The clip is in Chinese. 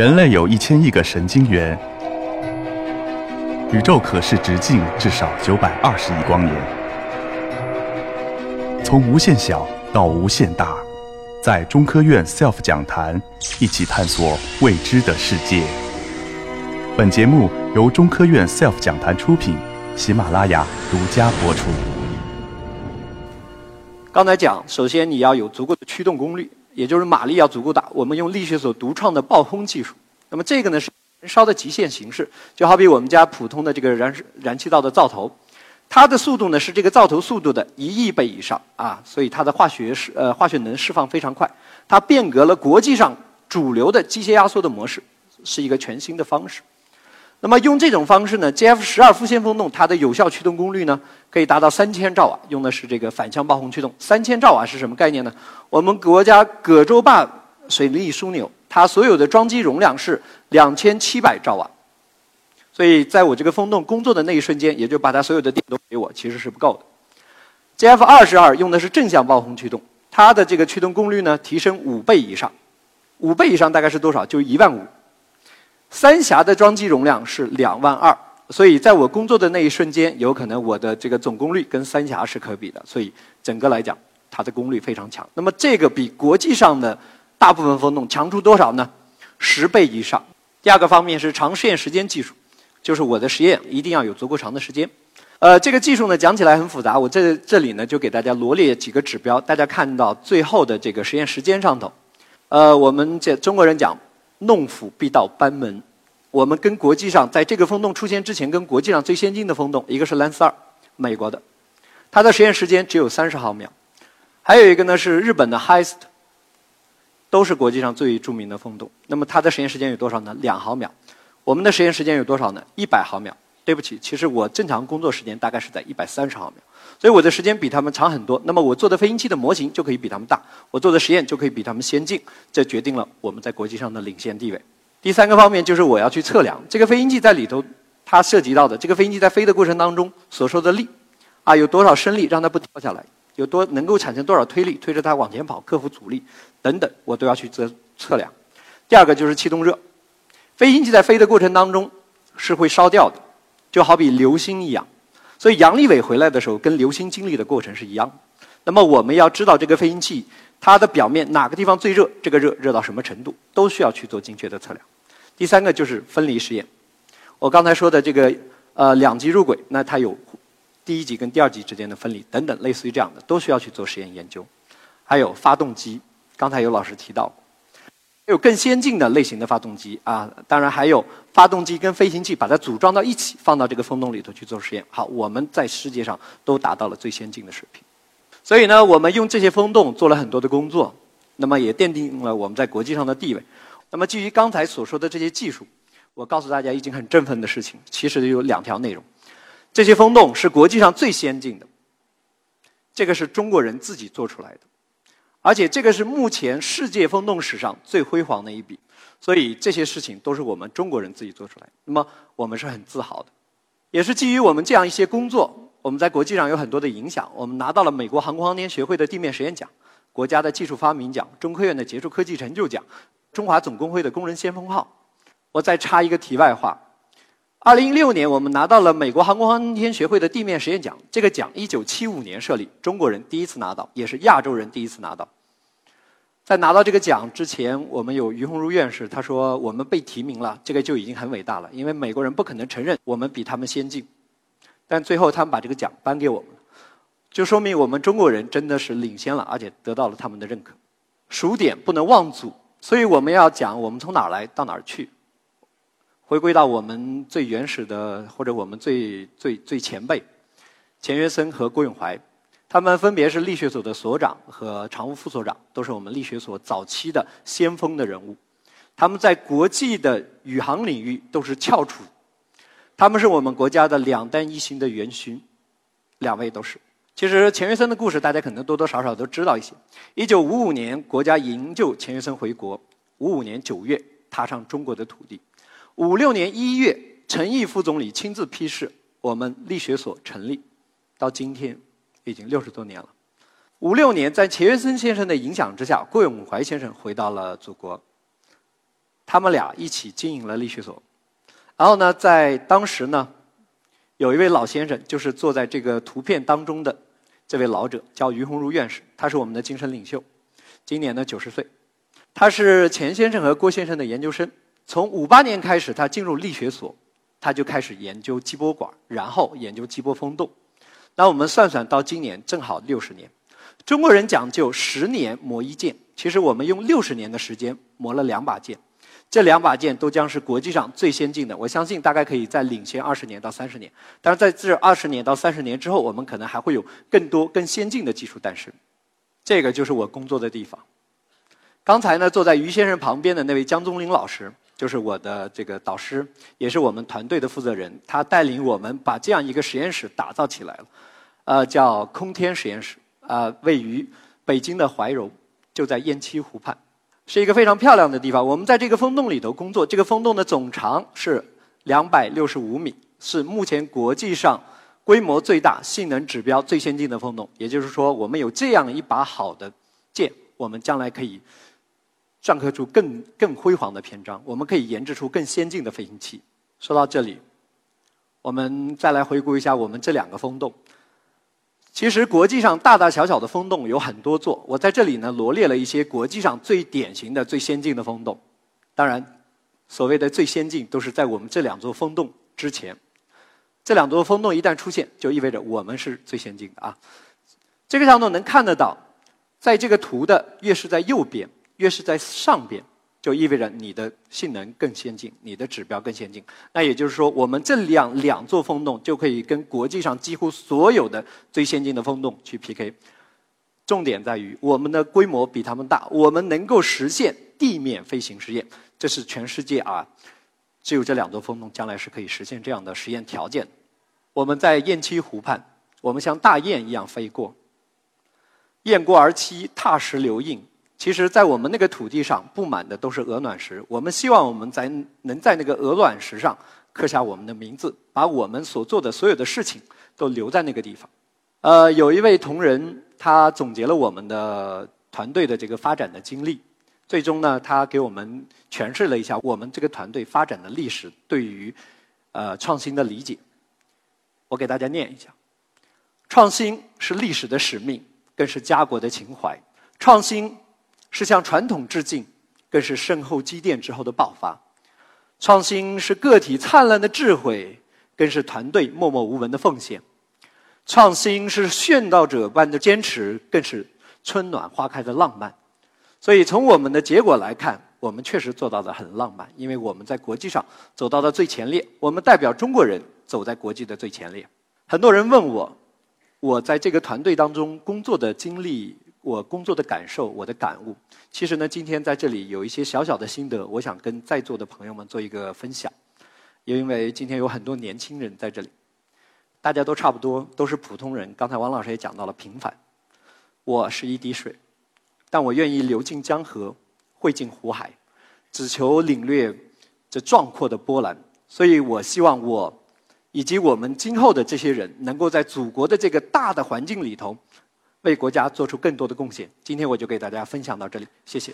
人类有一千亿个神经元，宇宙可视直径至少九百二十亿光年。从无限小到无限大，在中科院 SELF 讲坛一起探索未知的世界。本节目由中科院 SELF 讲坛出品，喜马拉雅独家播出。刚才讲，首先你要有足够的驱动功率，也就是马力要足够大。我们用力学所独创的爆轰技术。那么这个呢是燃烧的极限形式，就好比我们家普通的这个燃燃气灶的灶头，它的速度呢是这个灶头速度的一亿倍以上啊，所以它的化学释呃化学能释放非常快。它变革了国际上主流的机械压缩的模式，是一个全新的方式。那么用这种方式呢，GF 十二复线风洞它的有效驱动功率呢可以达到三千兆瓦，用的是这个反向爆轰驱动。三千兆瓦是什么概念呢？我们国家葛洲坝水利枢纽它所有的装机容量是两千七百兆瓦，所以在我这个风洞工作的那一瞬间，也就把它所有的电都给我，其实是不够的。GF 二十二用的是正向爆轰驱动，它的这个驱动功率呢提升五倍以上，五倍以上大概是多少？就一万五。三峡的装机容量是两万二，所以在我工作的那一瞬间，有可能我的这个总功率跟三峡是可比的，所以整个来讲，它的功率非常强。那么这个比国际上的大部分风洞强出多少呢？十倍以上。第二个方面是长试验时间技术，就是我的实验一定要有足够长的时间。呃，这个技术呢讲起来很复杂，我这这里呢就给大家罗列几个指标，大家看到最后的这个实验时间上头。呃，我们这中国人讲。弄斧必到班门。我们跟国际上，在这个风洞出现之前，跟国际上最先进的风洞，一个是兰斯二，美国的，它的实验时间只有三十毫秒；还有一个呢是日本的 Heist，都是国际上最著名的风洞。那么它的实验时间有多少呢？两毫秒。我们的实验时间有多少呢？一百毫秒。对不起，其实我正常工作时间大概是在一百三十毫秒，所以我的时间比他们长很多。那么我做的飞行器的模型就可以比他们大，我做的实验就可以比他们先进，这决定了我们在国际上的领先地位。第三个方面就是我要去测量这个飞行器在里头，它涉及到的这个飞行器在飞的过程当中所受的力，啊，有多少升力让它不掉下来，有多能够产生多少推力推着它往前跑，克服阻力等等，我都要去测测量。第二个就是气动热，飞行器在飞的过程当中是会烧掉的。就好比流星一样，所以杨利伟回来的时候跟流星经历的过程是一样。那么我们要知道这个飞行器它的表面哪个地方最热，这个热热到什么程度，都需要去做精确的测量。第三个就是分离实验，我刚才说的这个呃两级入轨，那它有第一级跟第二级之间的分离等等，类似于这样的，都需要去做实验研究。还有发动机，刚才有老师提到。有更先进的类型的发动机啊，当然还有发动机跟飞行器把它组装到一起，放到这个风洞里头去做实验。好，我们在世界上都达到了最先进的水平。所以呢，我们用这些风洞做了很多的工作，那么也奠定了我们在国际上的地位。那么基于刚才所说的这些技术，我告诉大家一件很振奋的事情，其实有两条内容：这些风洞是国际上最先进的，这个是中国人自己做出来的。而且这个是目前世界风洞史上最辉煌的一笔，所以这些事情都是我们中国人自己做出来。那么我们是很自豪的，也是基于我们这样一些工作，我们在国际上有很多的影响。我们拿到了美国航空航天学会的地面实验奖、国家的技术发明奖、中科院的杰出科技成就奖、中华总工会的工人先锋号。我再插一个题外话。二零一六年，我们拿到了美国航空航天学会的地面实验奖。这个奖一九七五年设立，中国人第一次拿到，也是亚洲人第一次拿到。在拿到这个奖之前，我们有于鸿儒院士，他说我们被提名了，这个就已经很伟大了，因为美国人不可能承认我们比他们先进。但最后他们把这个奖颁给我们了，就说明我们中国人真的是领先了，而且得到了他们的认可。数点不能忘祖，所以我们要讲我们从哪儿来到哪儿去。回归到我们最原始的，或者我们最最最前辈，钱学森和郭永怀，他们分别是力学所的所长和常务副所长，都是我们力学所早期的先锋的人物。他们在国际的宇航领域都是翘楚，他们是我们国家的两弹一星的元勋，两位都是。其实钱学森的故事大家可能多多少少都知道一些。一九五五年，国家营救钱学森回国，五五年九月踏上中国的土地。五六年一月，陈毅副总理亲自批示，我们力学所成立，到今天已经六十多年了。五六年，在钱学森先生的影响之下，郭永怀先生回到了祖国。他们俩一起经营了力学所。然后呢，在当时呢，有一位老先生，就是坐在这个图片当中的这位老者，叫于鸿儒院士，他是我们的精神领袖，今年呢九十岁。他是钱先生和郭先生的研究生。从五八年开始，他进入力学所，他就开始研究激波管，然后研究激波风洞。那我们算算，到今年正好六十年。中国人讲究十年磨一剑，其实我们用六十年的时间磨了两把剑，这两把剑都将是国际上最先进的。我相信大概可以再领先二十年到三十年。但是，在这二十年到三十年之后，我们可能还会有更多更先进的技术诞生。这个就是我工作的地方。刚才呢，坐在于先生旁边的那位江宗林老师。就是我的这个导师，也是我们团队的负责人。他带领我们把这样一个实验室打造起来了，呃，叫空天实验室，啊，位于北京的怀柔，就在雁栖湖畔，是一个非常漂亮的地方。我们在这个风洞里头工作，这个风洞的总长是两百六十五米，是目前国际上规模最大、性能指标最先进的风洞。也就是说，我们有这样一把好的剑，我们将来可以。篆刻出更更辉煌的篇章，我们可以研制出更先进的飞行器。说到这里，我们再来回顾一下我们这两个风洞。其实国际上大大小小的风洞有很多座，我在这里呢罗列了一些国际上最典型的、最先进的风洞。当然，所谓的最先进都是在我们这两座风洞之前。这两座风洞一旦出现，就意味着我们是最先进的啊。这个上头能看得到，在这个图的越是在右边。越是在上边，就意味着你的性能更先进，你的指标更先进。那也就是说，我们这两两座风洞就可以跟国际上几乎所有的最先进的风洞去 PK。重点在于我们的规模比他们大，我们能够实现地面飞行实验，这是全世界啊，只有这两座风洞将来是可以实现这样的实验条件。我们在雁栖湖畔，我们像大雁一样飞过，雁过而栖，踏石留印。其实，在我们那个土地上布满的都是鹅卵石。我们希望我们在能在那个鹅卵石上刻下我们的名字，把我们所做的所有的事情都留在那个地方。呃，有一位同仁，他总结了我们的团队的这个发展的经历，最终呢，他给我们诠释了一下我们这个团队发展的历史对于呃创新的理解。我给大家念一下：创新是历史的使命，更是家国的情怀。创新。是向传统致敬，更是深厚积淀之后的爆发。创新是个体灿烂的智慧，更是团队默默无闻的奉献。创新是殉道者般的坚持，更是春暖花开的浪漫。所以，从我们的结果来看，我们确实做到的很浪漫，因为我们在国际上走到了最前列，我们代表中国人走在国际的最前列。很多人问我，我在这个团队当中工作的经历。我工作的感受，我的感悟，其实呢，今天在这里有一些小小的心得，我想跟在座的朋友们做一个分享。因为今天有很多年轻人在这里，大家都差不多，都是普通人。刚才王老师也讲到了平凡，我是一滴水，但我愿意流进江河，汇进湖海，只求领略这壮阔的波澜。所以我希望我以及我们今后的这些人，能够在祖国的这个大的环境里头。为国家做出更多的贡献。今天我就给大家分享到这里，谢谢。